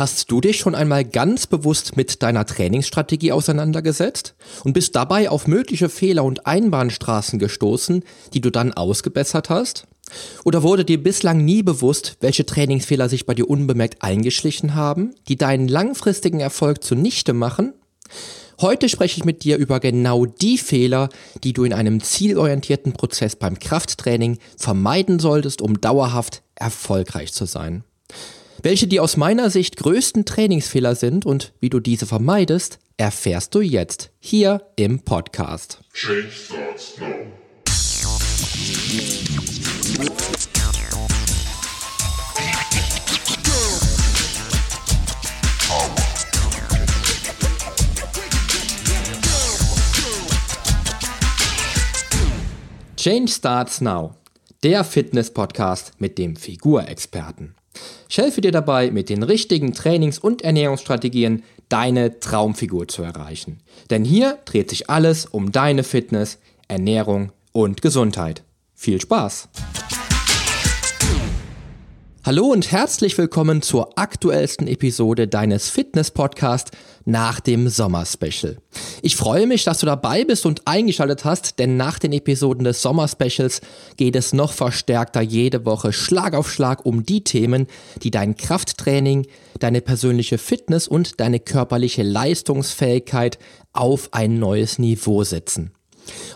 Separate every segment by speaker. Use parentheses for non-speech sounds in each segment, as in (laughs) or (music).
Speaker 1: Hast du dich schon einmal ganz bewusst mit deiner Trainingsstrategie auseinandergesetzt und bist dabei auf mögliche Fehler und Einbahnstraßen gestoßen, die du dann ausgebessert hast? Oder wurde dir bislang nie bewusst, welche Trainingsfehler sich bei dir unbemerkt eingeschlichen haben, die deinen langfristigen Erfolg zunichte machen? Heute spreche ich mit dir über genau die Fehler, die du in einem zielorientierten Prozess beim Krafttraining vermeiden solltest, um dauerhaft erfolgreich zu sein. Welche die aus meiner Sicht größten Trainingsfehler sind und wie du diese vermeidest, erfährst du jetzt hier im Podcast. Change starts now. Change Starts Now, der Fitness-Podcast mit dem Figurexperten. Ich helfe dir dabei, mit den richtigen Trainings- und Ernährungsstrategien deine Traumfigur zu erreichen. Denn hier dreht sich alles um deine Fitness, Ernährung und Gesundheit. Viel Spaß! Hallo und herzlich willkommen zur aktuellsten Episode deines Fitness-Podcasts nach dem Sommer-Special. Ich freue mich, dass du dabei bist und eingeschaltet hast, denn nach den Episoden des Sommer-Specials geht es noch verstärkter jede Woche Schlag auf Schlag um die Themen, die dein Krafttraining, deine persönliche Fitness und deine körperliche Leistungsfähigkeit auf ein neues Niveau setzen.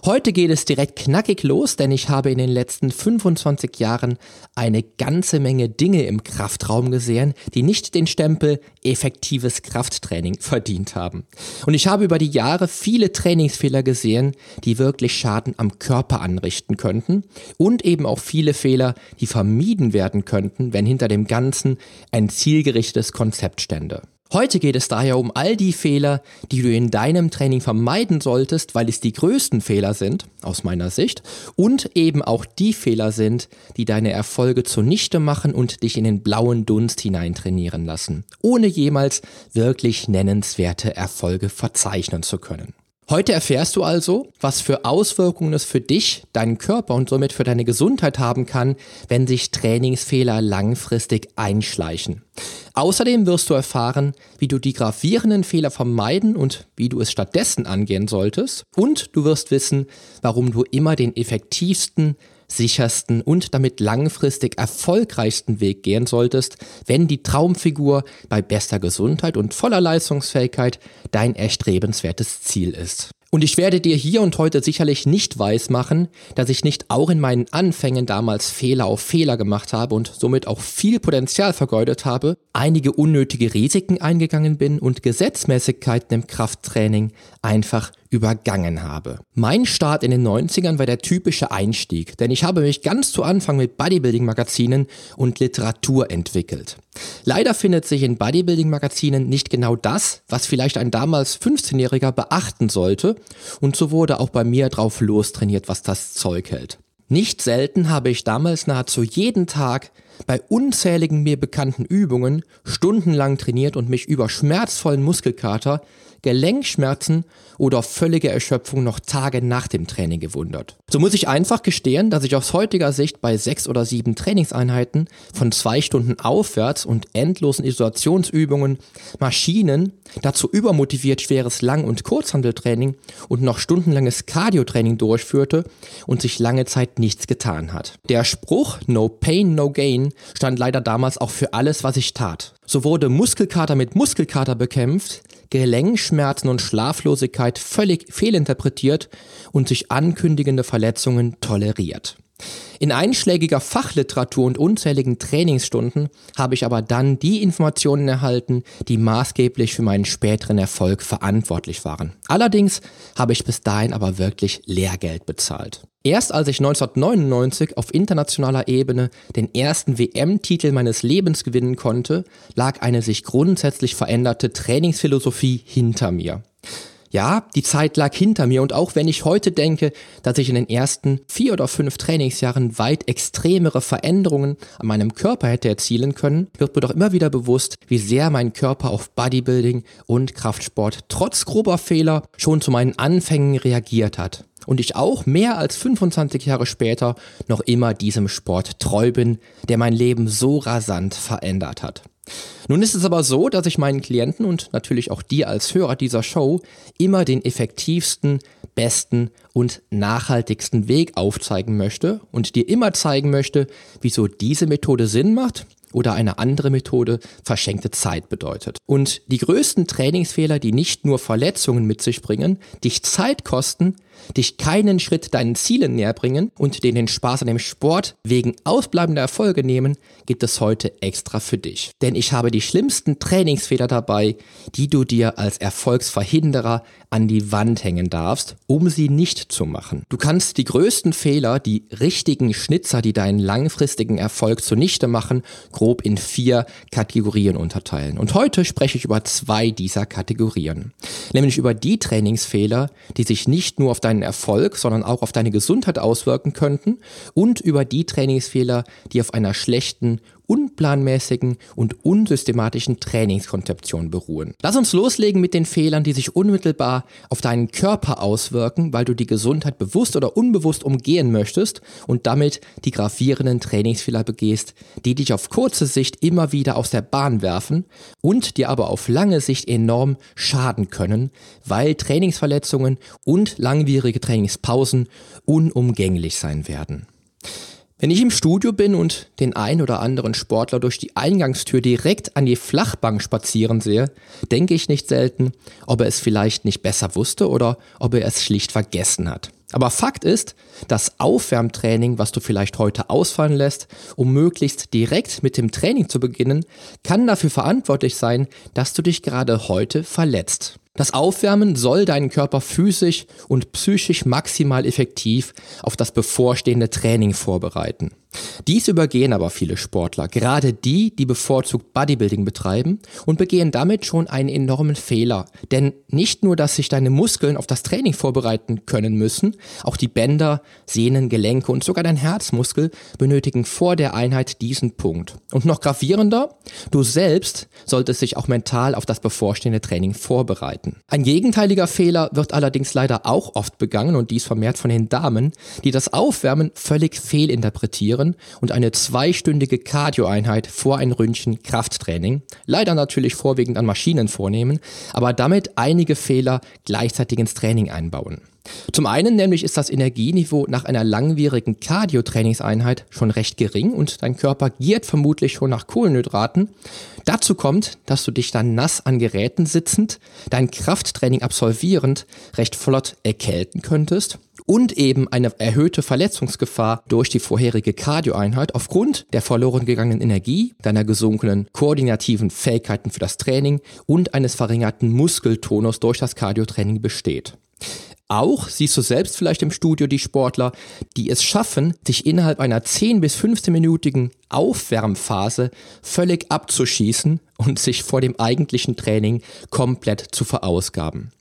Speaker 1: Heute geht es direkt knackig los, denn ich habe in den letzten 25 Jahren eine ganze Menge Dinge im Kraftraum gesehen, die nicht den Stempel effektives Krafttraining verdient haben. Und ich habe über die Jahre viele Trainingsfehler gesehen, die wirklich Schaden am Körper anrichten könnten und eben auch viele Fehler, die vermieden werden könnten, wenn hinter dem Ganzen ein zielgerichtetes Konzept stände. Heute geht es daher um all die Fehler, die du in deinem Training vermeiden solltest, weil es die größten Fehler sind, aus meiner Sicht, und eben auch die Fehler sind, die deine Erfolge zunichte machen und dich in den blauen Dunst hineintrainieren lassen, ohne jemals wirklich nennenswerte Erfolge verzeichnen zu können. Heute erfährst du also, was für Auswirkungen es für dich, deinen Körper und somit für deine Gesundheit haben kann, wenn sich Trainingsfehler langfristig einschleichen. Außerdem wirst du erfahren, wie du die gravierenden Fehler vermeiden und wie du es stattdessen angehen solltest. Und du wirst wissen, warum du immer den effektivsten, sichersten und damit langfristig erfolgreichsten Weg gehen solltest, wenn die Traumfigur bei bester Gesundheit und voller Leistungsfähigkeit dein erstrebenswertes Ziel ist. Und ich werde dir hier und heute sicherlich nicht weismachen, dass ich nicht auch in meinen Anfängen damals Fehler auf Fehler gemacht habe und somit auch viel Potenzial vergeudet habe, einige unnötige Risiken eingegangen bin und Gesetzmäßigkeiten im Krafttraining einfach übergangen habe. Mein Start in den 90ern war der typische Einstieg, denn ich habe mich ganz zu Anfang mit Bodybuilding-Magazinen und Literatur entwickelt. Leider findet sich in Bodybuilding-Magazinen nicht genau das, was vielleicht ein damals 15-Jähriger beachten sollte, und so wurde auch bei mir drauf lostrainiert, was das Zeug hält. Nicht selten habe ich damals nahezu jeden Tag bei unzähligen mir bekannten Übungen stundenlang trainiert und mich über schmerzvollen Muskelkater, Gelenkschmerzen oder völlige Erschöpfung noch Tage nach dem Training gewundert. So muss ich einfach gestehen, dass ich aus heutiger Sicht bei sechs oder sieben Trainingseinheiten von zwei Stunden aufwärts und endlosen Isolationsübungen, Maschinen, dazu übermotiviert schweres Lang- und Kurzhandeltraining und noch stundenlanges Cardiotraining durchführte und sich lange Zeit nichts getan hat. Der Spruch No Pain, No Gain stand leider damals auch für alles, was ich tat. So wurde Muskelkater mit Muskelkater bekämpft, Gelenkschmerzen und Schlaflosigkeit völlig fehlinterpretiert und sich ankündigende Verletzungen toleriert. In einschlägiger Fachliteratur und unzähligen Trainingsstunden habe ich aber dann die Informationen erhalten, die maßgeblich für meinen späteren Erfolg verantwortlich waren. Allerdings habe ich bis dahin aber wirklich Lehrgeld bezahlt. Erst als ich 1999 auf internationaler Ebene den ersten WM-Titel meines Lebens gewinnen konnte, lag eine sich grundsätzlich veränderte Trainingsphilosophie hinter mir. Ja, die Zeit lag hinter mir und auch wenn ich heute denke, dass ich in den ersten vier oder fünf Trainingsjahren weit extremere Veränderungen an meinem Körper hätte erzielen können, wird mir doch immer wieder bewusst, wie sehr mein Körper auf Bodybuilding und Kraftsport trotz grober Fehler schon zu meinen Anfängen reagiert hat und ich auch mehr als 25 Jahre später noch immer diesem Sport treu bin, der mein Leben so rasant verändert hat. Nun ist es aber so, dass ich meinen Klienten und natürlich auch dir als Hörer dieser Show immer den effektivsten, besten und nachhaltigsten Weg aufzeigen möchte und dir immer zeigen möchte, wieso diese Methode Sinn macht oder eine andere Methode verschenkte Zeit bedeutet. Und die größten Trainingsfehler, die nicht nur Verletzungen mit sich bringen, dich Zeit kosten, dich keinen Schritt deinen Zielen näher bringen und den Spaß an dem Sport wegen ausbleibender Erfolge nehmen, gibt es heute extra für dich. Denn ich habe die schlimmsten Trainingsfehler dabei, die du dir als Erfolgsverhinderer an die Wand hängen darfst, um sie nicht zu machen. Du kannst die größten Fehler, die richtigen Schnitzer, die deinen langfristigen Erfolg zunichte machen, grob in vier Kategorien unterteilen. Und heute spreche ich über zwei dieser Kategorien. Nämlich über die Trainingsfehler, die sich nicht nur auf deinen Erfolg, sondern auch auf deine Gesundheit auswirken könnten und über die Trainingsfehler, die auf einer schlechten unplanmäßigen und unsystematischen Trainingskonzeption beruhen. Lass uns loslegen mit den Fehlern, die sich unmittelbar auf deinen Körper auswirken, weil du die Gesundheit bewusst oder unbewusst umgehen möchtest und damit die gravierenden Trainingsfehler begehst, die dich auf kurze Sicht immer wieder aus der Bahn werfen und dir aber auf lange Sicht enorm schaden können, weil Trainingsverletzungen und langwierige Trainingspausen unumgänglich sein werden. Wenn ich im Studio bin und den ein oder anderen Sportler durch die Eingangstür direkt an die Flachbank spazieren sehe, denke ich nicht selten, ob er es vielleicht nicht besser wusste oder ob er es schlicht vergessen hat. Aber Fakt ist, das Aufwärmtraining, was du vielleicht heute ausfallen lässt, um möglichst direkt mit dem Training zu beginnen, kann dafür verantwortlich sein, dass du dich gerade heute verletzt. Das Aufwärmen soll deinen Körper physisch und psychisch maximal effektiv auf das bevorstehende Training vorbereiten. Dies übergehen aber viele Sportler, gerade die, die bevorzugt Bodybuilding betreiben und begehen damit schon einen enormen Fehler. Denn nicht nur, dass sich deine Muskeln auf das Training vorbereiten können müssen, auch die Bänder, Sehnen, Gelenke und sogar dein Herzmuskel benötigen vor der Einheit diesen Punkt. Und noch gravierender, du selbst solltest dich auch mental auf das bevorstehende Training vorbereiten. Ein gegenteiliger Fehler wird allerdings leider auch oft begangen und dies vermehrt von den Damen, die das Aufwärmen völlig fehlinterpretieren trainieren und eine zweistündige Cardio-Einheit vor ein Ründchen Krafttraining, leider natürlich vorwiegend an Maschinen vornehmen, aber damit einige Fehler gleichzeitig ins Training einbauen. Zum einen nämlich ist das Energieniveau nach einer langwierigen Cardio-Trainingseinheit schon recht gering und dein Körper giert vermutlich schon nach Kohlenhydraten. Dazu kommt, dass du dich dann nass an Geräten sitzend, dein Krafttraining absolvierend recht flott erkälten könntest und eben eine erhöhte Verletzungsgefahr durch die vorherige Cardioeinheit aufgrund der verloren gegangenen Energie, deiner gesunkenen koordinativen Fähigkeiten für das Training und eines verringerten Muskeltonus durch das Cardiotraining besteht. Auch siehst du selbst vielleicht im Studio die Sportler, die es schaffen, sich innerhalb einer 10 bis 15-minütigen Aufwärmphase völlig abzuschießen und sich vor dem eigentlichen Training komplett zu verausgaben.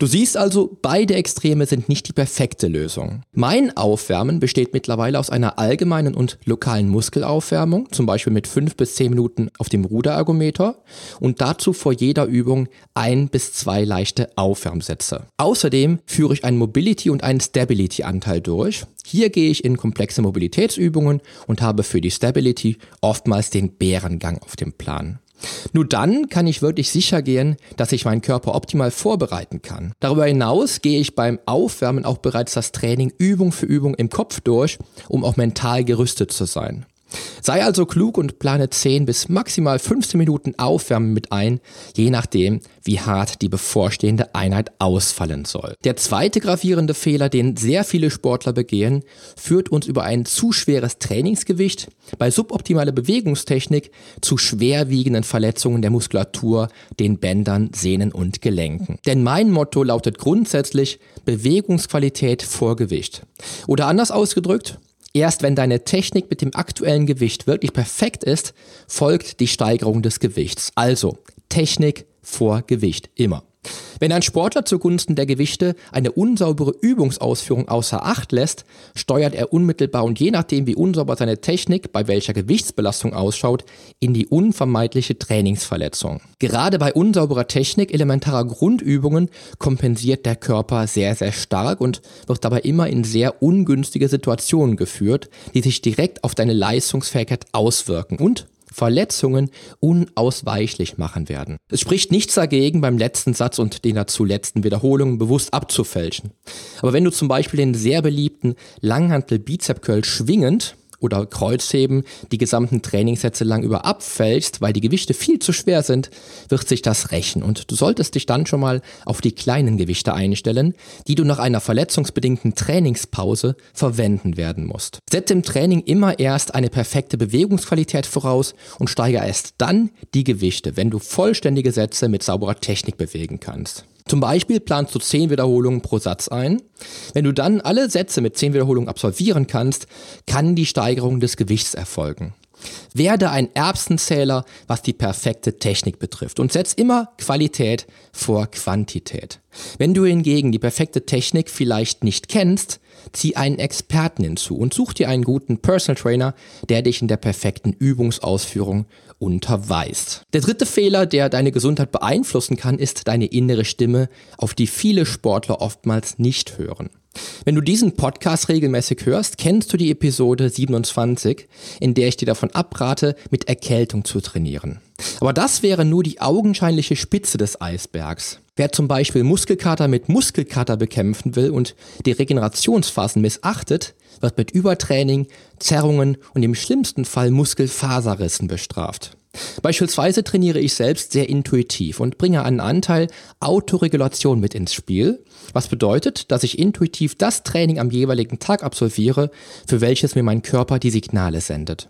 Speaker 1: Du siehst also, beide Extreme sind nicht die perfekte Lösung. Mein Aufwärmen besteht mittlerweile aus einer allgemeinen und lokalen Muskelaufwärmung, zum Beispiel mit fünf bis zehn Minuten auf dem Ruderergometer und dazu vor jeder Übung ein bis zwei leichte Aufwärmsätze. Außerdem führe ich einen Mobility- und einen Stability-Anteil durch. Hier gehe ich in komplexe Mobilitätsübungen und habe für die Stability oftmals den Bärengang auf dem Plan. Nur dann kann ich wirklich sicher gehen, dass ich meinen Körper optimal vorbereiten kann. Darüber hinaus gehe ich beim Aufwärmen auch bereits das Training Übung für Übung im Kopf durch, um auch mental gerüstet zu sein. Sei also klug und plane 10 bis maximal 15 Minuten Aufwärmen mit ein, je nachdem, wie hart die bevorstehende Einheit ausfallen soll. Der zweite gravierende Fehler, den sehr viele Sportler begehen, führt uns über ein zu schweres Trainingsgewicht, bei suboptimaler Bewegungstechnik zu schwerwiegenden Verletzungen der Muskulatur, den Bändern, Sehnen und Gelenken. Denn mein Motto lautet grundsätzlich Bewegungsqualität vor Gewicht. Oder anders ausgedrückt, Erst wenn deine Technik mit dem aktuellen Gewicht wirklich perfekt ist, folgt die Steigerung des Gewichts. Also Technik vor Gewicht immer. Wenn ein Sportler zugunsten der Gewichte eine unsaubere Übungsausführung außer Acht lässt, steuert er unmittelbar und je nachdem, wie unsauber seine Technik bei welcher Gewichtsbelastung ausschaut, in die unvermeidliche Trainingsverletzung. Gerade bei unsauberer Technik elementarer Grundübungen kompensiert der Körper sehr, sehr stark und wird dabei immer in sehr ungünstige Situationen geführt, die sich direkt auf deine Leistungsfähigkeit auswirken und Verletzungen unausweichlich machen werden. Es spricht nichts dagegen, beim letzten Satz und den dazu letzten Wiederholungen bewusst abzufälschen. Aber wenn du zum Beispiel den sehr beliebten Langhantel Bizep Curl schwingend oder Kreuzheben die gesamten Trainingssätze lang über abfällst, weil die Gewichte viel zu schwer sind, wird sich das rächen und du solltest dich dann schon mal auf die kleinen Gewichte einstellen, die du nach einer verletzungsbedingten Trainingspause verwenden werden musst. Setze im Training immer erst eine perfekte Bewegungsqualität voraus und steigere erst dann die Gewichte, wenn du vollständige Sätze mit sauberer Technik bewegen kannst. Zum Beispiel planst du 10 Wiederholungen pro Satz ein. Wenn du dann alle Sätze mit 10 Wiederholungen absolvieren kannst, kann die Steigerung des Gewichts erfolgen. Werde ein Erbsenzähler, was die perfekte Technik betrifft und setz immer Qualität vor Quantität. Wenn du hingegen die perfekte Technik vielleicht nicht kennst, zieh einen Experten hinzu und such dir einen guten Personal Trainer, der dich in der perfekten Übungsausführung unterweist. Der dritte Fehler, der deine Gesundheit beeinflussen kann, ist deine innere Stimme, auf die viele Sportler oftmals nicht hören. Wenn du diesen Podcast regelmäßig hörst, kennst du die Episode 27, in der ich dir davon abrate, mit Erkältung zu trainieren. Aber das wäre nur die augenscheinliche Spitze des Eisbergs. Wer zum Beispiel Muskelkater mit Muskelkater bekämpfen will und die Regenerationsphasen missachtet, wird mit Übertraining, Zerrungen und im schlimmsten Fall Muskelfaserrissen bestraft. Beispielsweise trainiere ich selbst sehr intuitiv und bringe einen Anteil Autoregulation mit ins Spiel, was bedeutet, dass ich intuitiv das Training am jeweiligen Tag absolviere, für welches mir mein Körper die Signale sendet.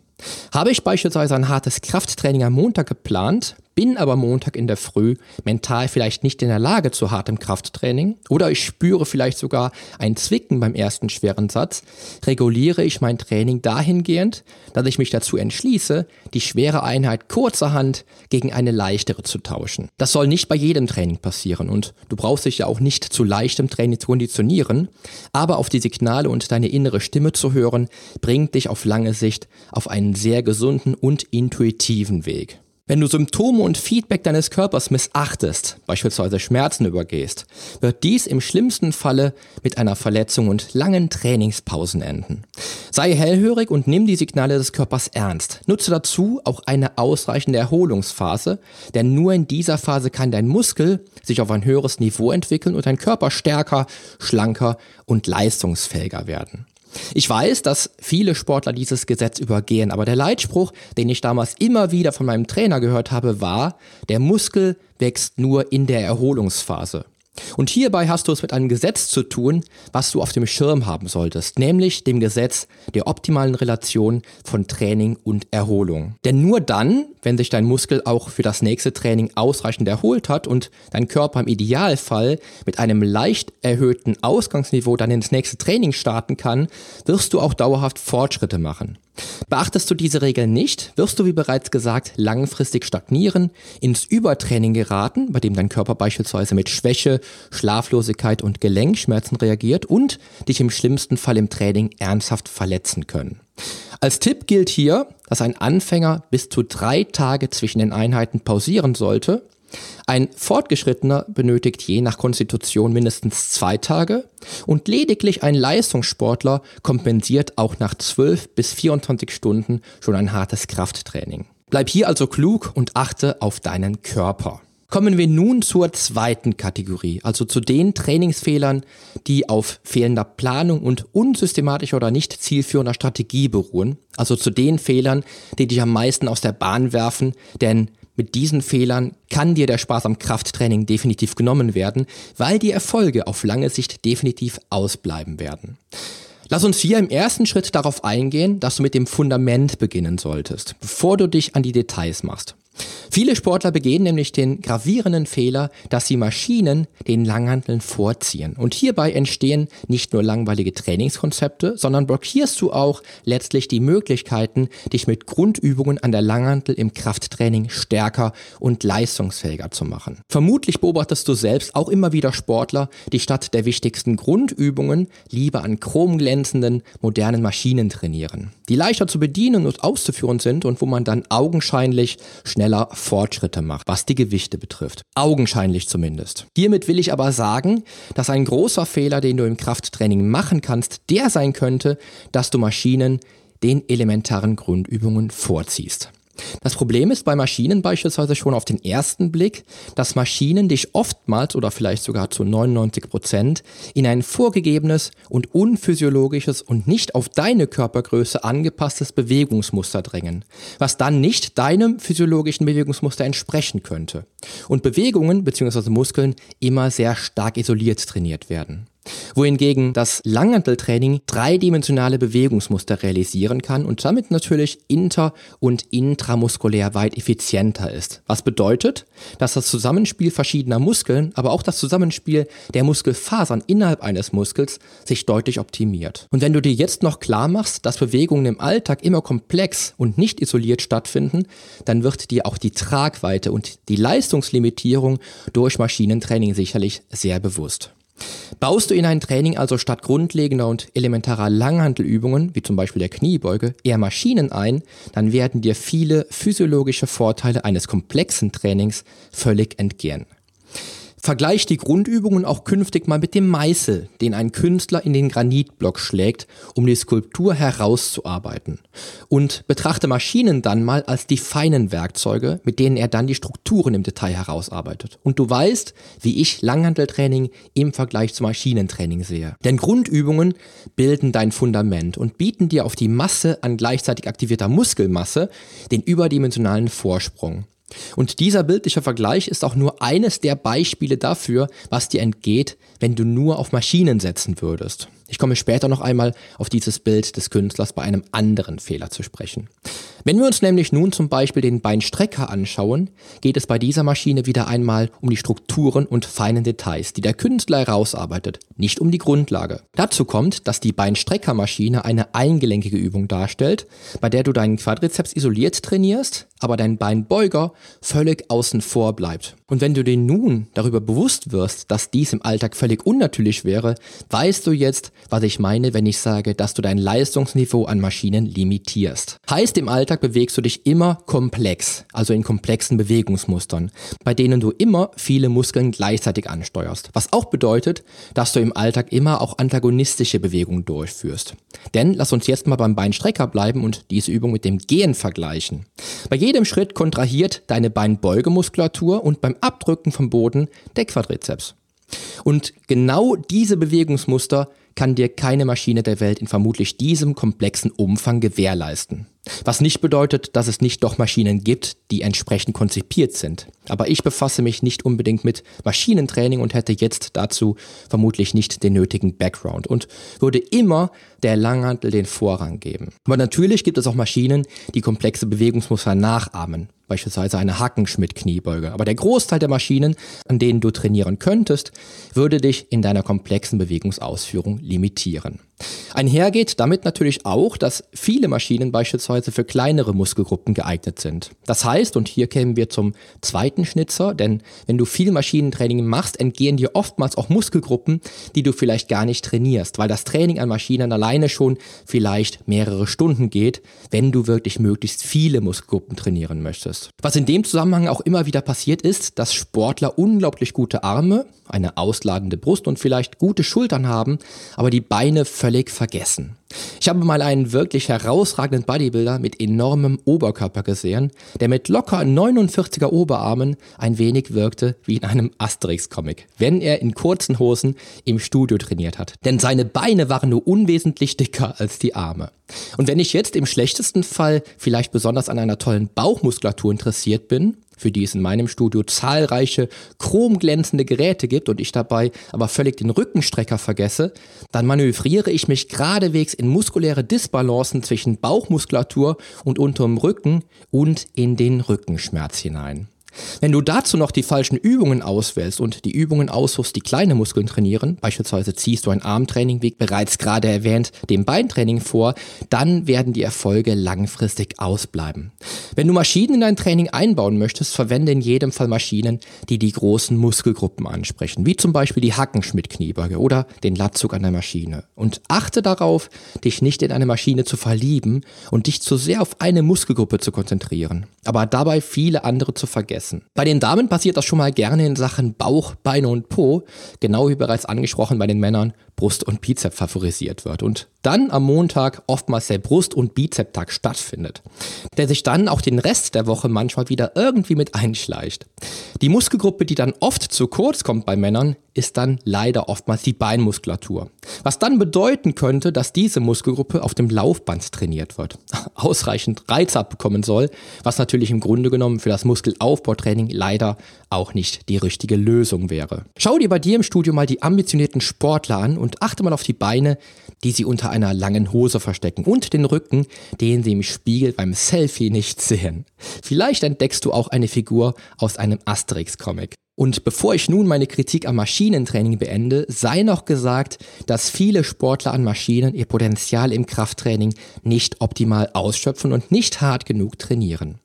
Speaker 1: Habe ich beispielsweise ein hartes Krafttraining am Montag geplant, bin aber Montag in der Früh mental vielleicht nicht in der Lage zu hartem Krafttraining oder ich spüre vielleicht sogar ein Zwicken beim ersten schweren Satz, reguliere ich mein Training dahingehend, dass ich mich dazu entschließe, die schwere Einheit kurzerhand gegen eine leichtere zu tauschen. Das soll nicht bei jedem Training passieren und du brauchst dich ja auch nicht zu leichtem Training zu konditionieren, aber auf die Signale und deine innere Stimme zu hören, bringt dich auf lange Sicht auf einen sehr gesunden und intuitiven Weg. Wenn du Symptome und Feedback deines Körpers missachtest, beispielsweise Schmerzen übergehst, wird dies im schlimmsten Falle mit einer Verletzung und langen Trainingspausen enden. Sei hellhörig und nimm die Signale des Körpers ernst. Nutze dazu auch eine ausreichende Erholungsphase, denn nur in dieser Phase kann dein Muskel sich auf ein höheres Niveau entwickeln und dein Körper stärker, schlanker und leistungsfähiger werden. Ich weiß, dass viele Sportler dieses Gesetz übergehen, aber der Leitspruch, den ich damals immer wieder von meinem Trainer gehört habe, war, der Muskel wächst nur in der Erholungsphase. Und hierbei hast du es mit einem Gesetz zu tun, was du auf dem Schirm haben solltest, nämlich dem Gesetz der optimalen Relation von Training und Erholung. Denn nur dann, wenn sich dein Muskel auch für das nächste Training ausreichend erholt hat und dein Körper im Idealfall mit einem leicht erhöhten Ausgangsniveau dann ins nächste Training starten kann, wirst du auch dauerhaft Fortschritte machen. Beachtest du diese Regeln nicht, wirst du, wie bereits gesagt, langfristig stagnieren, ins Übertraining geraten, bei dem dein Körper beispielsweise mit Schwäche, Schlaflosigkeit und Gelenkschmerzen reagiert und dich im schlimmsten Fall im Training ernsthaft verletzen können. Als Tipp gilt hier, dass ein Anfänger bis zu drei Tage zwischen den Einheiten pausieren sollte ein Fortgeschrittener benötigt je nach Konstitution mindestens zwei Tage und lediglich ein Leistungssportler kompensiert auch nach 12 bis 24 Stunden schon ein hartes Krafttraining. Bleib hier also klug und achte auf deinen Körper. Kommen wir nun zur zweiten Kategorie, also zu den Trainingsfehlern, die auf fehlender Planung und unsystematischer oder nicht zielführender Strategie beruhen, also zu den Fehlern, die dich am meisten aus der Bahn werfen, denn mit diesen Fehlern kann dir der Spaß am Krafttraining definitiv genommen werden, weil die Erfolge auf lange Sicht definitiv ausbleiben werden. Lass uns hier im ersten Schritt darauf eingehen, dass du mit dem Fundament beginnen solltest, bevor du dich an die Details machst. Viele Sportler begehen nämlich den gravierenden Fehler, dass sie Maschinen den Langhanteln vorziehen. Und hierbei entstehen nicht nur langweilige Trainingskonzepte, sondern blockierst du auch letztlich die Möglichkeiten, dich mit Grundübungen an der Langhantel im Krafttraining stärker und leistungsfähiger zu machen. Vermutlich beobachtest du selbst auch immer wieder Sportler, die statt der wichtigsten Grundübungen lieber an chromglänzenden, modernen Maschinen trainieren, die leichter zu bedienen und auszuführen sind und wo man dann augenscheinlich schneller Fortschritte macht, was die Gewichte betrifft. Augenscheinlich zumindest. Hiermit will ich aber sagen, dass ein großer Fehler, den du im Krafttraining machen kannst, der sein könnte, dass du Maschinen den elementaren Grundübungen vorziehst. Das Problem ist bei Maschinen beispielsweise schon auf den ersten Blick, dass Maschinen dich oftmals oder vielleicht sogar zu 99 Prozent in ein vorgegebenes und unphysiologisches und nicht auf deine Körpergröße angepasstes Bewegungsmuster drängen, was dann nicht deinem physiologischen Bewegungsmuster entsprechen könnte. Und Bewegungen bzw. Muskeln immer sehr stark isoliert trainiert werden wohingegen das Langhanteltraining dreidimensionale Bewegungsmuster realisieren kann und damit natürlich inter- und intramuskulär weit effizienter ist. Was bedeutet, dass das Zusammenspiel verschiedener Muskeln, aber auch das Zusammenspiel der Muskelfasern innerhalb eines Muskels sich deutlich optimiert. Und wenn du dir jetzt noch klar machst, dass Bewegungen im Alltag immer komplex und nicht isoliert stattfinden, dann wird dir auch die Tragweite und die Leistungslimitierung durch Maschinentraining sicherlich sehr bewusst. Baust du in ein Training also statt grundlegender und elementarer Langhantelübungen, wie zum Beispiel der Kniebeuge, eher Maschinen ein, dann werden dir viele physiologische Vorteile eines komplexen Trainings völlig entgehen. Vergleich die Grundübungen auch künftig mal mit dem Meißel, den ein Künstler in den Granitblock schlägt, um die Skulptur herauszuarbeiten. Und betrachte Maschinen dann mal als die feinen Werkzeuge, mit denen er dann die Strukturen im Detail herausarbeitet. Und du weißt, wie ich Langhanteltraining im Vergleich zu Maschinentraining sehe. Denn Grundübungen bilden dein Fundament und bieten dir auf die Masse an gleichzeitig aktivierter Muskelmasse den überdimensionalen Vorsprung. Und dieser bildliche Vergleich ist auch nur eines der Beispiele dafür, was dir entgeht, wenn du nur auf Maschinen setzen würdest. Ich komme später noch einmal auf dieses Bild des Künstlers bei einem anderen Fehler zu sprechen. Wenn wir uns nämlich nun zum Beispiel den Beinstrecker anschauen, geht es bei dieser Maschine wieder einmal um die Strukturen und feinen Details, die der Künstler herausarbeitet, nicht um die Grundlage. Dazu kommt, dass die Beinstreckermaschine eine eingelenkige Übung darstellt, bei der du deinen Quadrizeps isoliert trainierst, aber dein Beinbeuger völlig außen vor bleibt. Und wenn du dir nun darüber bewusst wirst, dass dies im Alltag völlig unnatürlich wäre, weißt du jetzt, was ich meine, wenn ich sage, dass du dein Leistungsniveau an Maschinen limitierst. Heißt im Alltag, bewegst du dich immer komplex, also in komplexen Bewegungsmustern, bei denen du immer viele Muskeln gleichzeitig ansteuerst. Was auch bedeutet, dass du im Alltag immer auch antagonistische Bewegungen durchführst. Denn lass uns jetzt mal beim Beinstrecker bleiben und diese Übung mit dem Gehen vergleichen. Bei Schritt kontrahiert deine Beinbeugemuskulatur und beim Abdrücken vom Boden der Quadrizeps. Und genau diese Bewegungsmuster kann dir keine Maschine der Welt in vermutlich diesem komplexen Umfang gewährleisten. Was nicht bedeutet, dass es nicht doch Maschinen gibt, die entsprechend konzipiert sind. Aber ich befasse mich nicht unbedingt mit Maschinentraining und hätte jetzt dazu vermutlich nicht den nötigen Background und würde immer der Langhantel den Vorrang geben. Aber natürlich gibt es auch Maschinen, die komplexe Bewegungsmuster nachahmen beispielsweise eine Hackenschmidt-Kniebeuge. Aber der Großteil der Maschinen, an denen du trainieren könntest, würde dich in deiner komplexen Bewegungsausführung limitieren. Einhergeht damit natürlich auch, dass viele Maschinen beispielsweise für kleinere Muskelgruppen geeignet sind. Das heißt, und hier kämen wir zum zweiten Schnitzer, denn wenn du viel Maschinentraining machst, entgehen dir oftmals auch Muskelgruppen, die du vielleicht gar nicht trainierst, weil das Training an Maschinen alleine schon vielleicht mehrere Stunden geht, wenn du wirklich möglichst viele Muskelgruppen trainieren möchtest. Was in dem Zusammenhang auch immer wieder passiert ist, dass Sportler unglaublich gute Arme, eine ausladende Brust und vielleicht gute Schultern haben, aber die Beine völlig vergessen. Ich habe mal einen wirklich herausragenden Bodybuilder mit enormem Oberkörper gesehen, der mit locker 49er Oberarmen ein wenig wirkte wie in einem Asterix-Comic, wenn er in kurzen Hosen im Studio trainiert hat. Denn seine Beine waren nur unwesentlich dicker als die Arme. Und wenn ich jetzt im schlechtesten Fall vielleicht besonders an einer tollen Bauchmuskulatur interessiert bin, für die es in meinem Studio zahlreiche chromglänzende Geräte gibt und ich dabei aber völlig den Rückenstrecker vergesse, dann manövriere ich mich geradewegs in muskuläre Disbalancen zwischen Bauchmuskulatur und unterem Rücken und in den Rückenschmerz hinein. Wenn du dazu noch die falschen Übungen auswählst und die Übungen aussuchst, die kleine Muskeln trainieren, beispielsweise ziehst du ein Armtraining, wie bereits gerade erwähnt, dem Beintraining vor, dann werden die Erfolge langfristig ausbleiben. Wenn du Maschinen in dein Training einbauen möchtest, verwende in jedem Fall Maschinen, die die großen Muskelgruppen ansprechen, wie zum Beispiel die Hackenschmidt-Kniebeuge oder den Latzug an der Maschine. Und achte darauf, dich nicht in eine Maschine zu verlieben und dich zu sehr auf eine Muskelgruppe zu konzentrieren, aber dabei viele andere zu vergessen vergessen. Bei den Damen passiert das schon mal gerne in Sachen Bauch, Beine und Po, genau wie bereits angesprochen bei den Männern Brust und Bizep favorisiert wird und dann am Montag oftmals der Brust- und Bizeptag stattfindet, der sich dann auch den Rest der Woche manchmal wieder irgendwie mit einschleicht. Die Muskelgruppe, die dann oft zu kurz kommt bei Männern, ist dann leider oftmals die Beinmuskulatur. Was dann bedeuten könnte, dass diese Muskelgruppe auf dem Laufband trainiert wird, (laughs) ausreichend Reiz abbekommen soll, was natürlich im Grunde genommen für das Muskelaufbautraining leider auch nicht die richtige Lösung wäre. Schau dir bei dir im Studio mal die ambitionierten Sportler an und achte mal auf die Beine, die sie unter einer langen Hose verstecken und den Rücken, den sie im Spiegel beim Selfie nicht sehen. Vielleicht entdeckst du auch eine Figur aus einem Asterix-Comic. Und bevor ich nun meine Kritik am Maschinentraining beende, sei noch gesagt, dass viele Sportler an Maschinen ihr Potenzial im Krafttraining nicht optimal ausschöpfen und nicht hart genug trainieren.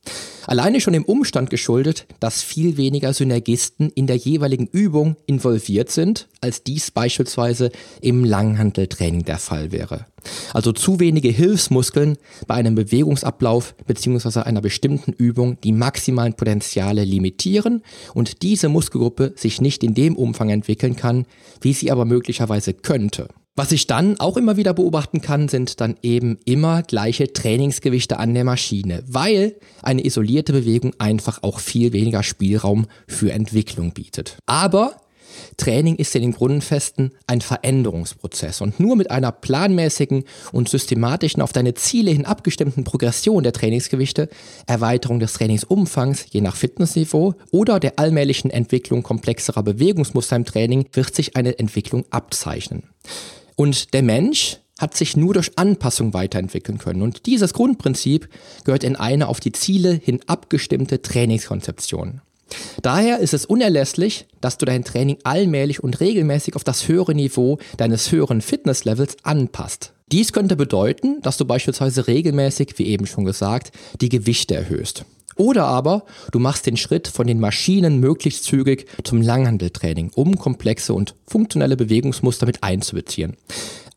Speaker 1: Alleine schon im Umstand geschuldet, dass viel weniger Synergisten in der jeweiligen Übung involviert sind, als dies beispielsweise im Langhanteltraining der Fall wäre. Also zu wenige Hilfsmuskeln bei einem Bewegungsablauf bzw. einer bestimmten Übung die maximalen Potenziale limitieren und diese Muskelgruppe sich nicht in dem Umfang entwickeln kann, wie sie aber möglicherweise könnte. Was ich dann auch immer wieder beobachten kann, sind dann eben immer gleiche Trainingsgewichte an der Maschine, weil eine isolierte Bewegung einfach auch viel weniger Spielraum für Entwicklung bietet. Aber Training ist in den Grundfesten ein Veränderungsprozess und nur mit einer planmäßigen und systematischen auf deine Ziele hin abgestimmten Progression der Trainingsgewichte, Erweiterung des Trainingsumfangs je nach Fitnessniveau oder der allmählichen Entwicklung komplexerer Bewegungsmuster im Training wird sich eine Entwicklung abzeichnen. Und der Mensch hat sich nur durch Anpassung weiterentwickeln können. Und dieses Grundprinzip gehört in eine auf die Ziele hin abgestimmte Trainingskonzeption. Daher ist es unerlässlich, dass du dein Training allmählich und regelmäßig auf das höhere Niveau deines höheren Fitnesslevels anpasst. Dies könnte bedeuten, dass du beispielsweise regelmäßig, wie eben schon gesagt, die Gewichte erhöhst. Oder aber du machst den Schritt von den Maschinen möglichst zügig zum Langhandeltraining, um komplexe und funktionelle Bewegungsmuster mit einzubeziehen.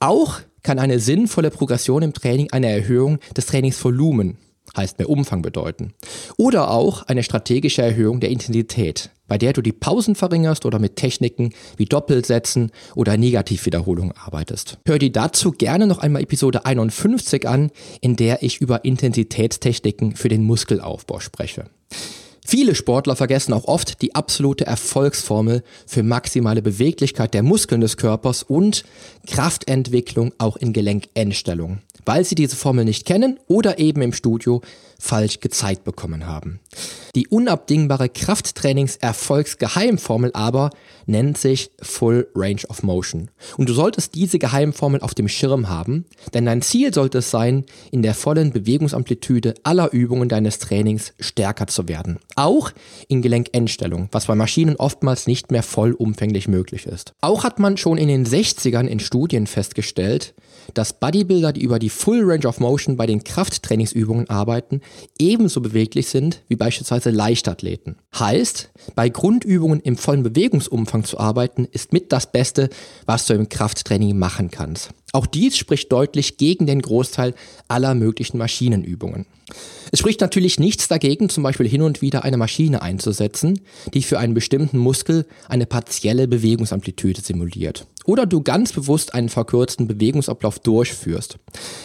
Speaker 1: Auch kann eine sinnvolle Progression im Training eine Erhöhung des Trainingsvolumen heißt mehr Umfang bedeuten. Oder auch eine strategische Erhöhung der Intensität, bei der du die Pausen verringerst oder mit Techniken wie Doppelsätzen oder Negativwiederholung arbeitest. Hör dir dazu gerne noch einmal Episode 51 an, in der ich über Intensitätstechniken für den Muskelaufbau spreche. Viele Sportler vergessen auch oft die absolute Erfolgsformel für maximale Beweglichkeit der Muskeln des Körpers und Kraftentwicklung auch in Gelenkendstellung weil sie diese Formel nicht kennen oder eben im Studio falsch gezeigt bekommen haben. Die unabdingbare Krafttrainings-Erfolgsgeheimformel aber nennt sich Full Range of Motion. Und du solltest diese Geheimformel auf dem Schirm haben, denn dein Ziel sollte es sein, in der vollen Bewegungsamplitude aller Übungen deines Trainings stärker zu werden. Auch in Gelenkendstellung, was bei Maschinen oftmals nicht mehr vollumfänglich möglich ist. Auch hat man schon in den 60ern in Studien festgestellt, dass Bodybuilder, die über die Full Range of Motion bei den Krafttrainingsübungen arbeiten, ebenso beweglich sind wie beispielsweise Leichtathleten. Heißt, bei Grundübungen im vollen Bewegungsumfang zu arbeiten, ist mit das Beste, was du im Krafttraining machen kannst. Auch dies spricht deutlich gegen den Großteil aller möglichen Maschinenübungen. Es spricht natürlich nichts dagegen, zum Beispiel hin und wieder eine Maschine einzusetzen, die für einen bestimmten Muskel eine partielle Bewegungsamplitude simuliert. Oder du ganz bewusst einen verkürzten Bewegungsablauf durchführst.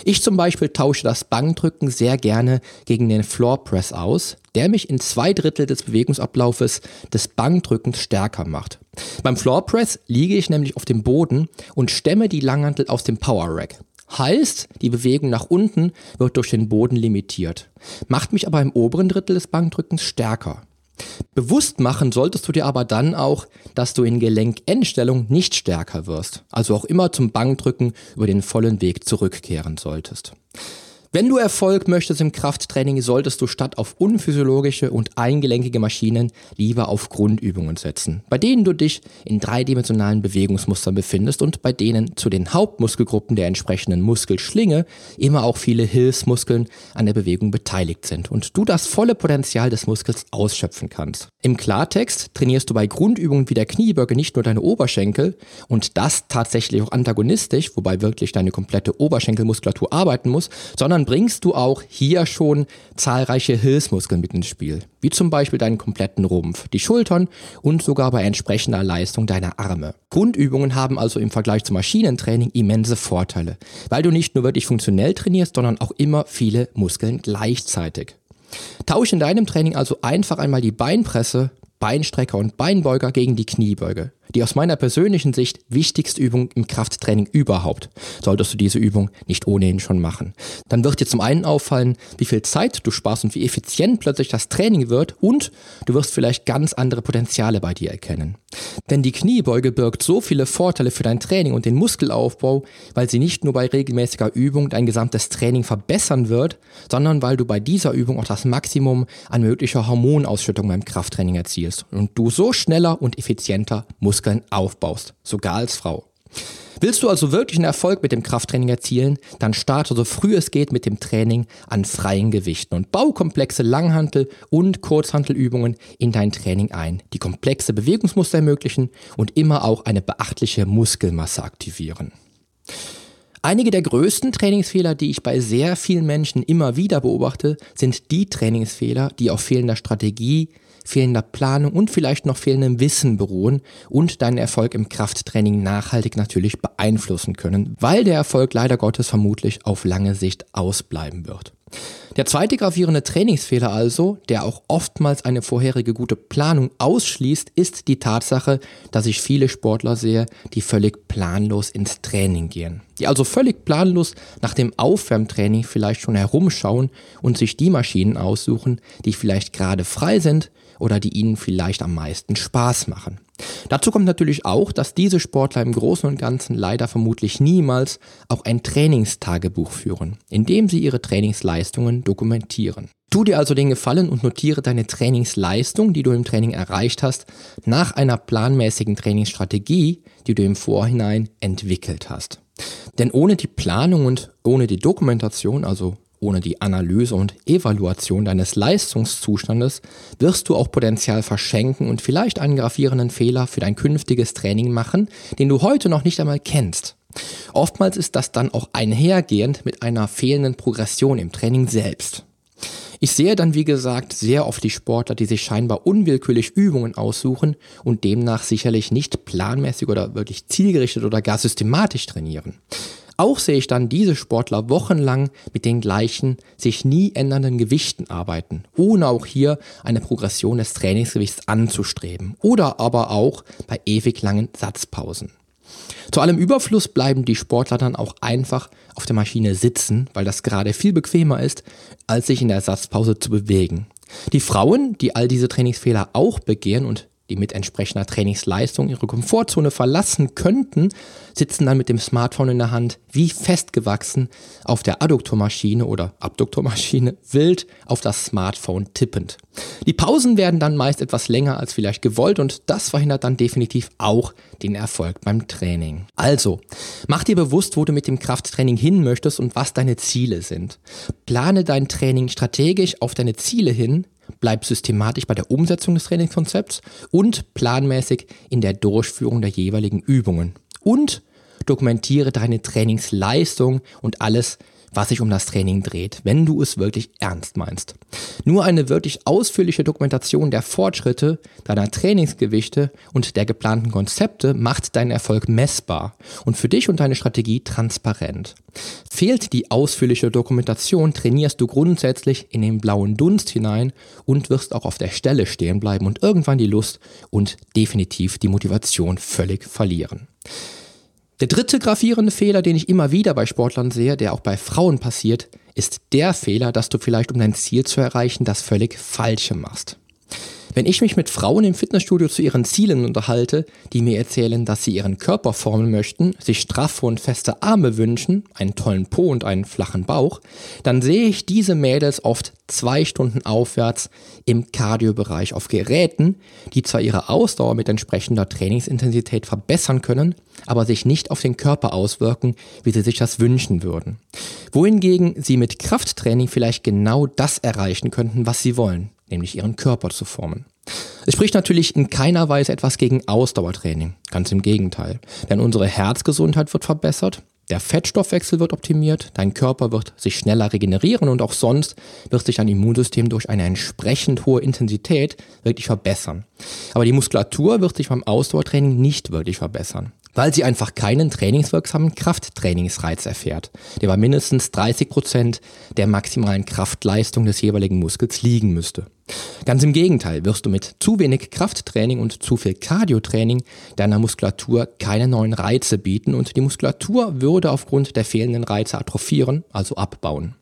Speaker 1: Ich zum Beispiel tausche das Bankdrücken sehr gerne gegen den Floor Press aus, der mich in zwei Drittel des Bewegungsablaufes des Bankdrückens stärker macht. Beim Floor Press liege ich nämlich auf dem Boden und stemme die Langhantel aus dem Power Rack. Heißt, die Bewegung nach unten wird durch den Boden limitiert, macht mich aber im oberen Drittel des Bankdrückens stärker. Bewusst machen solltest du dir aber dann auch, dass du in Gelenkendstellung nicht stärker wirst, also auch immer zum Bankdrücken über den vollen Weg zurückkehren solltest. Wenn du Erfolg möchtest im Krafttraining, solltest du statt auf unphysiologische und eingelenkige Maschinen lieber auf Grundübungen setzen, bei denen du dich in dreidimensionalen Bewegungsmustern befindest und bei denen zu den Hauptmuskelgruppen der entsprechenden Muskelschlinge immer auch viele Hilfsmuskeln an der Bewegung beteiligt sind und du das volle Potenzial des Muskels ausschöpfen kannst. Im Klartext trainierst du bei Grundübungen wie der Kniebeuge nicht nur deine Oberschenkel und das tatsächlich auch antagonistisch, wobei wirklich deine komplette Oberschenkelmuskulatur arbeiten muss, sondern dann bringst du auch hier schon zahlreiche Hilfsmuskeln mit ins Spiel, wie zum Beispiel deinen kompletten Rumpf, die Schultern und sogar bei entsprechender Leistung deiner Arme. Grundübungen haben also im Vergleich zum Maschinentraining immense Vorteile, weil du nicht nur wirklich funktionell trainierst, sondern auch immer viele Muskeln gleichzeitig. Tausche in deinem Training also einfach einmal die Beinpresse, Beinstrecker und Beinbeuger gegen die Kniebeuge die aus meiner persönlichen Sicht wichtigste Übung im Krafttraining überhaupt, solltest du diese Übung nicht ohnehin schon machen. Dann wird dir zum einen auffallen, wie viel Zeit du sparst und wie effizient plötzlich das Training wird und du wirst vielleicht ganz andere Potenziale bei dir erkennen. Denn die Kniebeuge birgt so viele Vorteile für dein Training und den Muskelaufbau, weil sie nicht nur bei regelmäßiger Übung dein gesamtes Training verbessern wird, sondern weil du bei dieser Übung auch das Maximum an möglicher Hormonausschüttung beim Krafttraining erzielst und du so schneller und effizienter Muskeln Muskeln aufbaust, sogar als Frau. Willst du also wirklich einen Erfolg mit dem Krafttraining erzielen, dann starte so früh es geht mit dem Training an freien Gewichten und bau komplexe Langhantel- und Kurzhantelübungen in dein Training ein, die komplexe Bewegungsmuster ermöglichen und immer auch eine beachtliche Muskelmasse aktivieren. Einige der größten Trainingsfehler, die ich bei sehr vielen Menschen immer wieder beobachte, sind die Trainingsfehler, die auf fehlender Strategie, fehlender Planung und vielleicht noch fehlendem Wissen beruhen und deinen Erfolg im Krafttraining nachhaltig natürlich beeinflussen können, weil der Erfolg leider Gottes vermutlich auf lange Sicht ausbleiben wird. Der zweite gravierende Trainingsfehler also, der auch oftmals eine vorherige gute Planung ausschließt, ist die Tatsache, dass ich viele Sportler sehe, die völlig planlos ins Training gehen. Die also völlig planlos nach dem Aufwärmtraining vielleicht schon herumschauen und sich die Maschinen aussuchen, die vielleicht gerade frei sind oder die ihnen vielleicht am meisten Spaß machen. Dazu kommt natürlich auch, dass diese Sportler im Großen und Ganzen leider vermutlich niemals auch ein Trainingstagebuch führen, in dem sie ihre Trainingsleistungen dokumentieren. Tu dir also den Gefallen und notiere deine Trainingsleistung, die du im Training erreicht hast, nach einer planmäßigen Trainingsstrategie, die du im Vorhinein entwickelt hast. Denn ohne die Planung und ohne die Dokumentation, also ohne die Analyse und Evaluation deines Leistungszustandes wirst du auch Potenzial verschenken und vielleicht einen gravierenden Fehler für dein künftiges Training machen, den du heute noch nicht einmal kennst. Oftmals ist das dann auch einhergehend mit einer fehlenden Progression im Training selbst. Ich sehe dann, wie gesagt, sehr oft die Sportler, die sich scheinbar unwillkürlich Übungen aussuchen und demnach sicherlich nicht planmäßig oder wirklich zielgerichtet oder gar systematisch trainieren. Auch sehe ich dann diese Sportler wochenlang mit den gleichen, sich nie ändernden Gewichten arbeiten, ohne auch hier eine Progression des Trainingsgewichts anzustreben oder aber auch bei ewig langen Satzpausen. Zu allem Überfluss bleiben die Sportler dann auch einfach auf der Maschine sitzen, weil das gerade viel bequemer ist, als sich in der Satzpause zu bewegen. Die Frauen, die all diese Trainingsfehler auch begehen und die mit entsprechender Trainingsleistung ihre Komfortzone verlassen könnten, sitzen dann mit dem Smartphone in der Hand wie festgewachsen auf der Adduktormaschine oder Abduktormaschine (laughs) wild auf das Smartphone tippend. Die Pausen werden dann meist etwas länger als vielleicht gewollt und das verhindert dann definitiv auch den Erfolg beim Training. Also, mach dir bewusst, wo du mit dem Krafttraining hin möchtest und was deine Ziele sind. Plane dein Training strategisch auf deine Ziele hin, Bleib systematisch bei der Umsetzung des Trainingskonzepts und planmäßig in der Durchführung der jeweiligen Übungen. Und dokumentiere deine Trainingsleistung und alles, was sich um das Training dreht, wenn du es wirklich ernst meinst. Nur eine wirklich ausführliche Dokumentation der Fortschritte, deiner Trainingsgewichte und der geplanten Konzepte macht deinen Erfolg messbar und für dich und deine Strategie transparent. Fehlt die ausführliche Dokumentation, trainierst du grundsätzlich in den blauen Dunst hinein und wirst auch auf der Stelle stehen bleiben und irgendwann die Lust und definitiv die Motivation völlig verlieren. Der dritte gravierende Fehler, den ich immer wieder bei Sportlern sehe, der auch bei Frauen passiert, ist der Fehler, dass du vielleicht, um dein Ziel zu erreichen, das völlig Falsche machst. Wenn ich mich mit Frauen im Fitnessstudio zu ihren Zielen unterhalte, die mir erzählen, dass sie ihren Körper formen möchten, sich straffe und feste Arme wünschen, einen tollen Po und einen flachen Bauch, dann sehe ich diese Mädels oft zwei Stunden aufwärts im Cardiobereich auf Geräten, die zwar ihre Ausdauer mit entsprechender Trainingsintensität verbessern können, aber sich nicht auf den Körper auswirken, wie sie sich das wünschen würden. Wohingegen sie mit Krafttraining vielleicht genau das erreichen könnten, was sie wollen nämlich ihren Körper zu formen. Es spricht natürlich in keiner Weise etwas gegen Ausdauertraining, ganz im Gegenteil. Denn unsere Herzgesundheit wird verbessert, Der Fettstoffwechsel wird optimiert, dein Körper wird sich schneller regenerieren und auch sonst wird sich dein Immunsystem durch eine entsprechend hohe Intensität wirklich verbessern. Aber die Muskulatur wird sich beim Ausdauertraining nicht wirklich verbessern weil sie einfach keinen trainingswirksamen Krafttrainingsreiz erfährt, der bei mindestens 30 Prozent der maximalen Kraftleistung des jeweiligen Muskels liegen müsste. Ganz im Gegenteil, wirst du mit zu wenig Krafttraining und zu viel Cardiotraining deiner Muskulatur keine neuen Reize bieten und die Muskulatur würde aufgrund der fehlenden Reize atrophieren, also abbauen.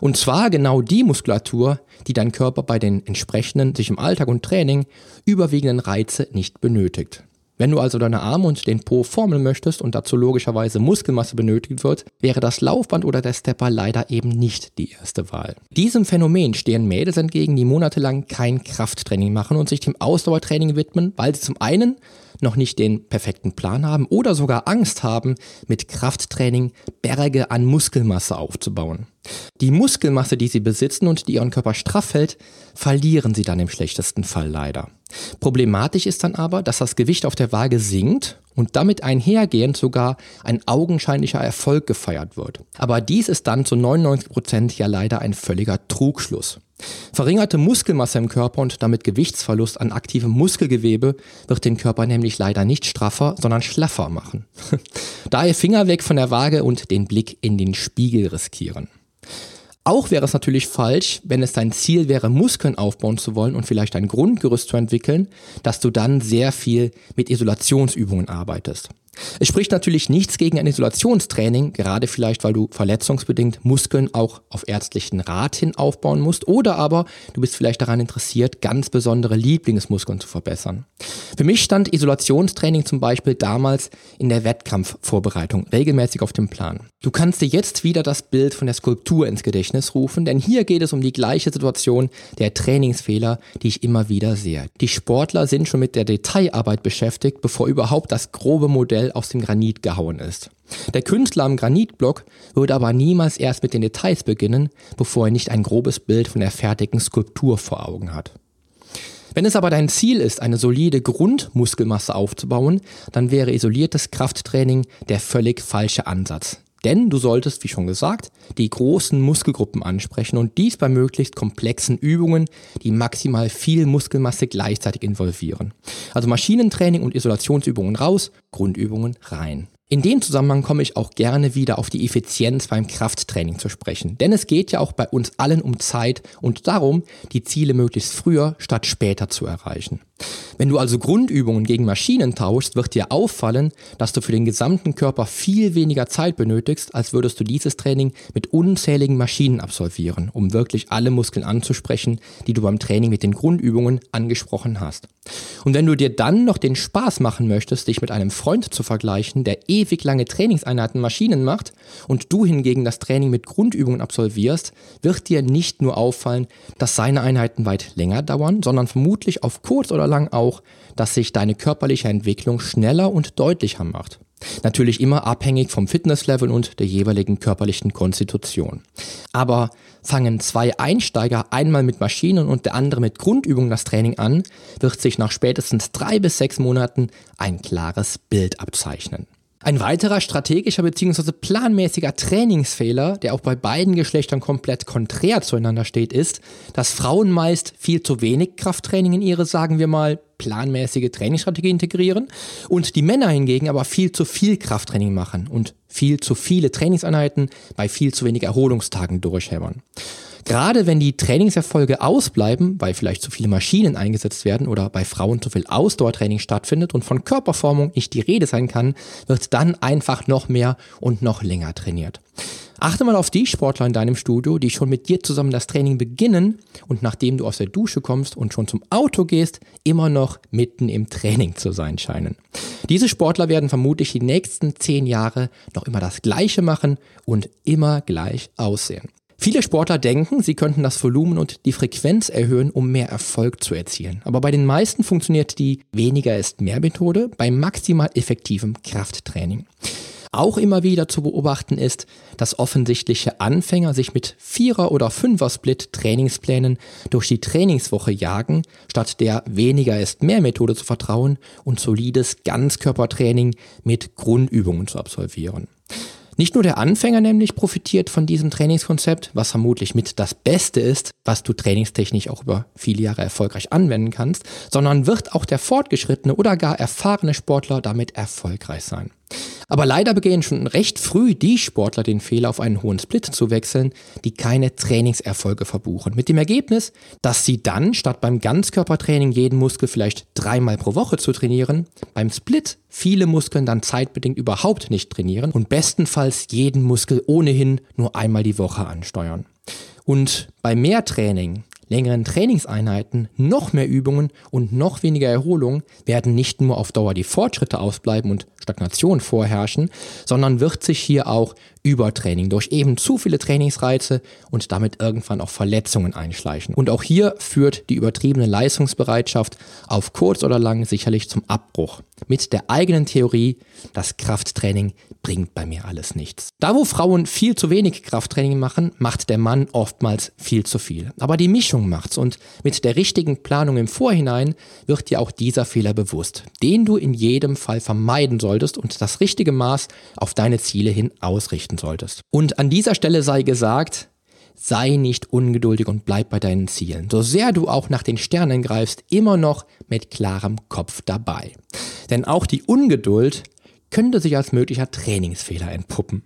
Speaker 1: Und zwar genau die Muskulatur, die dein Körper bei den entsprechenden, sich im Alltag und Training überwiegenden Reize nicht benötigt. Wenn du also deine Arme und den Po formen möchtest und dazu logischerweise Muskelmasse benötigt wird, wäre das Laufband oder der Stepper leider eben nicht die erste Wahl. Diesem Phänomen stehen Mädels entgegen, die monatelang kein Krafttraining machen und sich dem Ausdauertraining widmen, weil sie zum einen noch nicht den perfekten Plan haben oder sogar Angst haben, mit Krafttraining Berge an Muskelmasse aufzubauen. Die Muskelmasse, die sie besitzen und die ihren Körper straff hält, verlieren sie dann im schlechtesten Fall leider. Problematisch ist dann aber, dass das Gewicht auf der Waage sinkt und damit einhergehend sogar ein augenscheinlicher Erfolg gefeiert wird. Aber dies ist dann zu 99 Prozent ja leider ein völliger Trugschluss. Verringerte Muskelmasse im Körper und damit Gewichtsverlust an aktivem Muskelgewebe wird den Körper nämlich leider nicht straffer, sondern schlaffer machen. (laughs) Daher Finger weg von der Waage und den Blick in den Spiegel riskieren. Auch wäre es natürlich falsch, wenn es dein Ziel wäre, Muskeln aufbauen zu wollen und vielleicht ein Grundgerüst zu entwickeln, dass du dann sehr viel mit Isolationsübungen arbeitest. Es spricht natürlich nichts gegen ein Isolationstraining, gerade vielleicht, weil du verletzungsbedingt Muskeln auch auf ärztlichen Rat hin aufbauen musst oder aber du bist vielleicht daran interessiert, ganz besondere Lieblingsmuskeln zu verbessern. Für mich stand Isolationstraining zum Beispiel damals in der Wettkampfvorbereitung regelmäßig auf dem Plan. Du kannst dir jetzt wieder das Bild von der Skulptur ins Gedächtnis rufen, denn hier geht es um die gleiche Situation der Trainingsfehler, die ich immer wieder sehe. Die Sportler sind schon mit der Detailarbeit beschäftigt, bevor überhaupt das grobe Modell aus dem Granit gehauen ist. Der Künstler am Granitblock würde aber niemals erst mit den Details beginnen, bevor er nicht ein grobes Bild von der fertigen Skulptur vor Augen hat. Wenn es aber dein Ziel ist, eine solide Grundmuskelmasse aufzubauen, dann wäre isoliertes Krafttraining der völlig falsche Ansatz. Denn du solltest, wie schon gesagt, die großen Muskelgruppen ansprechen und dies bei möglichst komplexen Übungen, die maximal viel Muskelmasse gleichzeitig involvieren. Also Maschinentraining und Isolationsübungen raus, Grundübungen rein. In dem Zusammenhang komme ich auch gerne wieder auf die Effizienz beim Krafttraining zu sprechen. Denn es geht ja auch bei uns allen um Zeit und darum, die Ziele möglichst früher statt später zu erreichen. Wenn du also Grundübungen gegen Maschinen tauschst, wird dir auffallen, dass du für den gesamten Körper viel weniger Zeit benötigst, als würdest du dieses Training mit unzähligen Maschinen absolvieren, um wirklich alle Muskeln anzusprechen, die du beim Training mit den Grundübungen angesprochen hast. Und wenn du dir dann noch den Spaß machen möchtest, dich mit einem Freund zu vergleichen, der ewig lange Trainingseinheiten Maschinen macht und du hingegen das Training mit Grundübungen absolvierst, wird dir nicht nur auffallen, dass seine Einheiten weit länger dauern, sondern vermutlich auf kurz oder lang auch, dass sich deine körperliche Entwicklung schneller und deutlicher macht. Natürlich immer abhängig vom Fitnesslevel und der jeweiligen körperlichen Konstitution. Aber fangen zwei Einsteiger einmal mit Maschinen und der andere mit Grundübungen das Training an, wird sich nach spätestens drei bis sechs Monaten ein klares Bild abzeichnen. Ein weiterer strategischer bzw. planmäßiger Trainingsfehler, der auch bei beiden Geschlechtern komplett konträr zueinander steht, ist, dass Frauen meist viel zu wenig Krafttraining in ihre, sagen wir mal, planmäßige Trainingsstrategie integrieren und die Männer hingegen aber viel zu viel Krafttraining machen und viel zu viele Trainingseinheiten bei viel zu wenig Erholungstagen durchhämmern. Gerade wenn die Trainingserfolge ausbleiben, weil vielleicht zu viele Maschinen eingesetzt werden oder bei Frauen zu viel Ausdauertraining stattfindet und von Körperformung nicht die Rede sein kann, wird dann einfach noch mehr und noch länger trainiert. Achte mal auf die Sportler in deinem Studio, die schon mit dir zusammen das Training beginnen und nachdem du aus der Dusche kommst und schon zum Auto gehst, immer noch mitten im Training zu sein scheinen. Diese Sportler werden vermutlich die nächsten zehn Jahre noch immer das Gleiche machen und immer gleich aussehen. Viele Sportler denken, sie könnten das Volumen und die Frequenz erhöhen, um mehr Erfolg zu erzielen. Aber bei den meisten funktioniert die weniger ist mehr Methode bei maximal effektivem Krafttraining. Auch immer wieder zu beobachten ist, dass offensichtliche Anfänger sich mit Vierer- oder Fünfer-Split-Trainingsplänen durch die Trainingswoche jagen, statt der weniger ist mehr Methode zu vertrauen und solides Ganzkörpertraining mit Grundübungen zu absolvieren. Nicht nur der Anfänger nämlich profitiert von diesem Trainingskonzept, was vermutlich mit das Beste ist, was du trainingstechnisch auch über viele Jahre erfolgreich anwenden kannst, sondern wird auch der fortgeschrittene oder gar erfahrene Sportler damit erfolgreich sein. Aber leider begehen schon recht früh die Sportler den Fehler, auf einen hohen Split zu wechseln, die keine Trainingserfolge verbuchen. Mit dem Ergebnis, dass sie dann, statt beim Ganzkörpertraining jeden Muskel vielleicht dreimal pro Woche zu trainieren, beim Split viele Muskeln dann zeitbedingt überhaupt nicht trainieren und bestenfalls jeden Muskel ohnehin nur einmal die Woche ansteuern. Und bei mehr Training längeren Trainingseinheiten, noch mehr Übungen und noch weniger Erholung werden nicht nur auf Dauer die Fortschritte ausbleiben und Stagnation vorherrschen, sondern wird sich hier auch Übertraining durch eben zu viele Trainingsreize und damit irgendwann auch Verletzungen einschleichen. Und auch hier führt die übertriebene Leistungsbereitschaft auf kurz oder lang sicherlich zum Abbruch. Mit der eigenen Theorie, das Krafttraining bringt bei mir alles nichts. Da wo Frauen viel zu wenig Krafttraining machen, macht der Mann oftmals viel zu viel. Aber die Mischung macht's und mit der richtigen Planung im Vorhinein wird dir auch dieser Fehler bewusst, den du in jedem Fall vermeiden solltest und das richtige Maß auf deine Ziele hin ausrichten richten solltest. Und an dieser Stelle sei gesagt, sei nicht ungeduldig und bleib bei deinen Zielen. So sehr du auch nach den Sternen greifst, immer noch mit klarem Kopf dabei. Denn auch die Ungeduld könnte sich als möglicher Trainingsfehler entpuppen.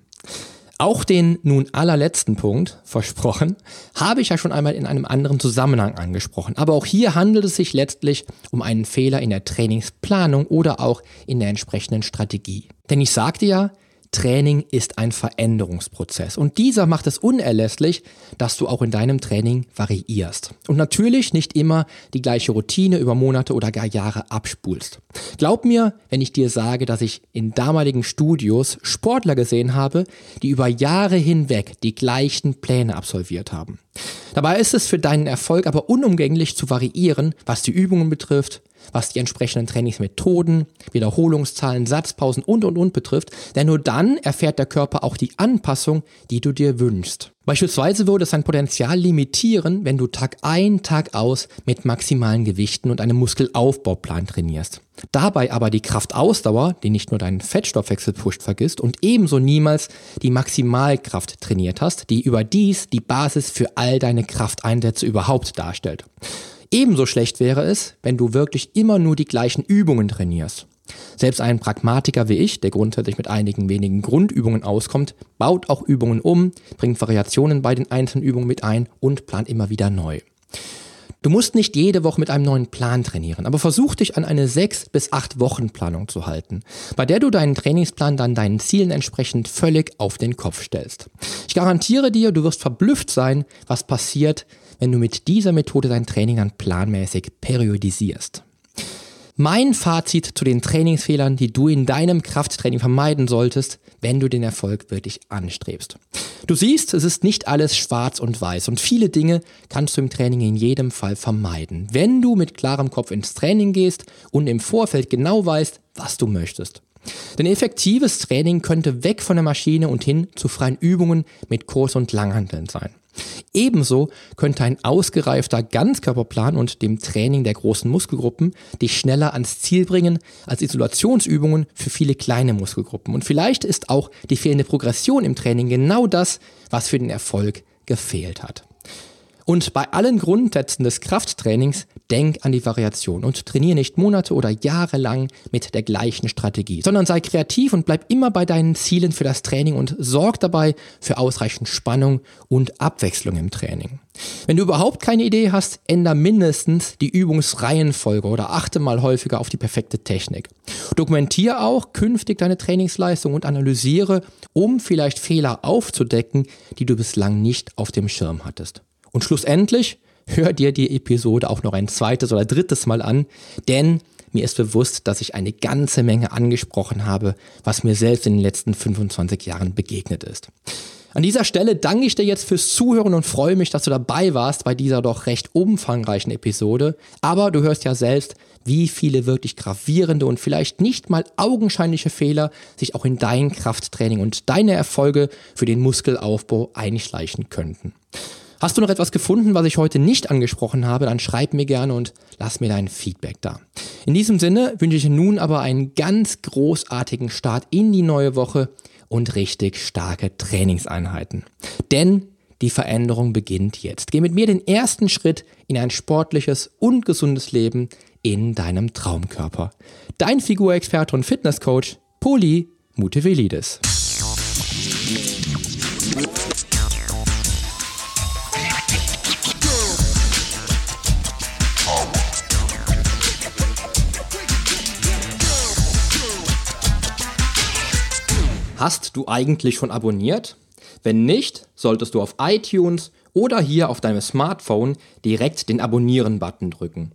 Speaker 1: Auch den nun allerletzten Punkt, versprochen, habe ich ja schon einmal in einem anderen Zusammenhang angesprochen. Aber auch hier handelt es sich letztlich um einen Fehler in der Trainingsplanung oder auch in der entsprechenden Strategie. Denn ich sagte ja, Training ist ein Veränderungsprozess und dieser macht es unerlässlich, dass du auch in deinem Training variierst. Und natürlich nicht immer die gleiche Routine über Monate oder gar Jahre abspulst. Glaub mir, wenn ich dir sage, dass ich in damaligen Studios Sportler gesehen habe, die über Jahre hinweg die gleichen Pläne absolviert haben. Dabei ist es für deinen Erfolg aber unumgänglich zu variieren, was die Übungen betrifft, was die entsprechenden Trainingsmethoden, Wiederholungszahlen, Satzpausen und und und betrifft, denn nur dann erfährt der Körper auch die Anpassung, die du dir wünschst. Beispielsweise würde es sein Potenzial limitieren, wenn du Tag ein, Tag aus mit maximalen Gewichten und einem Muskelaufbauplan trainierst. Dabei aber die Kraftausdauer, die nicht nur deinen Fettstoffwechsel pusht, vergisst und ebenso niemals die Maximalkraft trainiert hast, die überdies die Basis für all deine Krafteinsätze überhaupt darstellt. Ebenso schlecht wäre es, wenn du wirklich immer nur die gleichen Übungen trainierst. Selbst ein Pragmatiker wie ich, der grundsätzlich mit einigen wenigen Grundübungen auskommt, baut auch Übungen um, bringt Variationen bei den einzelnen Übungen mit ein und plant immer wieder neu. Du musst nicht jede Woche mit einem neuen Plan trainieren, aber versuch dich an eine sechs bis acht Wochen Planung zu halten, bei der du deinen Trainingsplan dann deinen Zielen entsprechend völlig auf den Kopf stellst. Ich garantiere dir, du wirst verblüfft sein, was passiert, wenn du mit dieser Methode dein Training dann planmäßig periodisierst. Mein Fazit zu den Trainingsfehlern, die du in deinem Krafttraining vermeiden solltest, wenn du den Erfolg wirklich anstrebst. Du siehst, es ist nicht alles schwarz und weiß und viele Dinge kannst du im Training in jedem Fall vermeiden, wenn du mit klarem Kopf ins Training gehst und im Vorfeld genau weißt, was du möchtest. Denn effektives Training könnte weg von der Maschine und hin zu freien Übungen mit Kurs- und Langhanteln sein. Ebenso könnte ein ausgereifter Ganzkörperplan und dem Training der großen Muskelgruppen dich schneller ans Ziel bringen als Isolationsübungen für viele kleine Muskelgruppen. Und vielleicht ist auch die fehlende Progression im Training genau das, was für den Erfolg gefehlt hat. Und bei allen Grundsätzen des Krafttrainings denk an die Variation und trainiere nicht Monate oder Jahre lang mit der gleichen Strategie, sondern sei kreativ und bleib immer bei deinen Zielen für das Training und sorg dabei für ausreichend Spannung und Abwechslung im Training. Wenn du überhaupt keine Idee hast, änder mindestens die Übungsreihenfolge oder achte mal häufiger auf die perfekte Technik. Dokumentiere auch künftig deine Trainingsleistung und analysiere, um vielleicht Fehler aufzudecken, die du bislang nicht auf dem Schirm hattest. Und schlussendlich hör dir die Episode auch noch ein zweites oder drittes Mal an, denn mir ist bewusst, dass ich eine ganze Menge angesprochen habe, was mir selbst in den letzten 25 Jahren begegnet ist. An dieser Stelle danke ich dir jetzt fürs Zuhören und freue mich, dass du dabei warst bei dieser doch recht umfangreichen Episode. Aber du hörst ja selbst, wie viele wirklich gravierende und vielleicht nicht mal augenscheinliche Fehler sich auch in dein Krafttraining und deine Erfolge für den Muskelaufbau einschleichen könnten. Hast du noch etwas gefunden, was ich heute nicht angesprochen habe, dann schreib mir gerne und lass mir dein Feedback da. In diesem Sinne wünsche ich nun aber einen ganz großartigen Start in die neue Woche und richtig starke Trainingseinheiten. Denn die Veränderung beginnt jetzt. Geh mit mir den ersten Schritt in ein sportliches und gesundes Leben in deinem Traumkörper. Dein Figurexperte und Fitnesscoach Poli Mutevelidis. Hast du eigentlich schon abonniert? Wenn nicht, solltest du auf iTunes oder hier auf deinem Smartphone direkt den Abonnieren-Button drücken.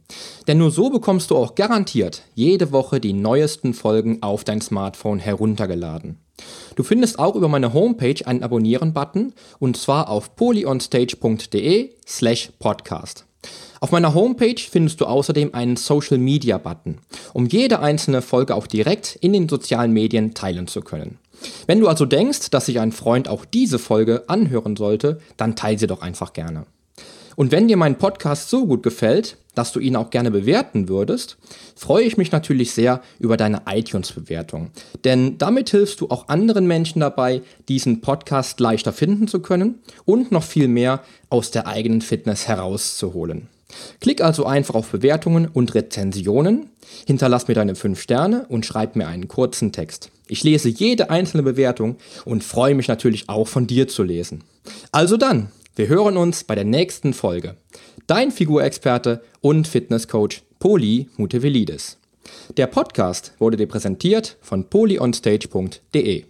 Speaker 1: Denn nur so bekommst du auch garantiert jede Woche die neuesten Folgen auf dein Smartphone heruntergeladen. Du findest auch über meine Homepage einen Abonnieren-Button und zwar auf polyonstage.de slash podcast. Auf meiner Homepage findest du außerdem einen Social Media Button, um jede einzelne Folge auch direkt in den sozialen Medien teilen zu können. Wenn du also denkst, dass sich ein Freund auch diese Folge anhören sollte, dann teile sie doch einfach gerne. Und wenn dir mein Podcast so gut gefällt, dass du ihn auch gerne bewerten würdest, freue ich mich natürlich sehr über deine iTunes-Bewertung. Denn damit hilfst du auch anderen Menschen dabei, diesen Podcast leichter finden zu können und noch viel mehr aus der eigenen Fitness herauszuholen. Klick also einfach auf Bewertungen und Rezensionen, hinterlass mir deine 5 Sterne und schreib mir einen kurzen Text. Ich lese jede einzelne Bewertung und freue mich natürlich auch von dir zu lesen. Also dann, wir hören uns bei der nächsten Folge. Dein Figurexperte und Fitnesscoach Poli Mutevelidis. Der Podcast wurde dir präsentiert von polyonstage.de.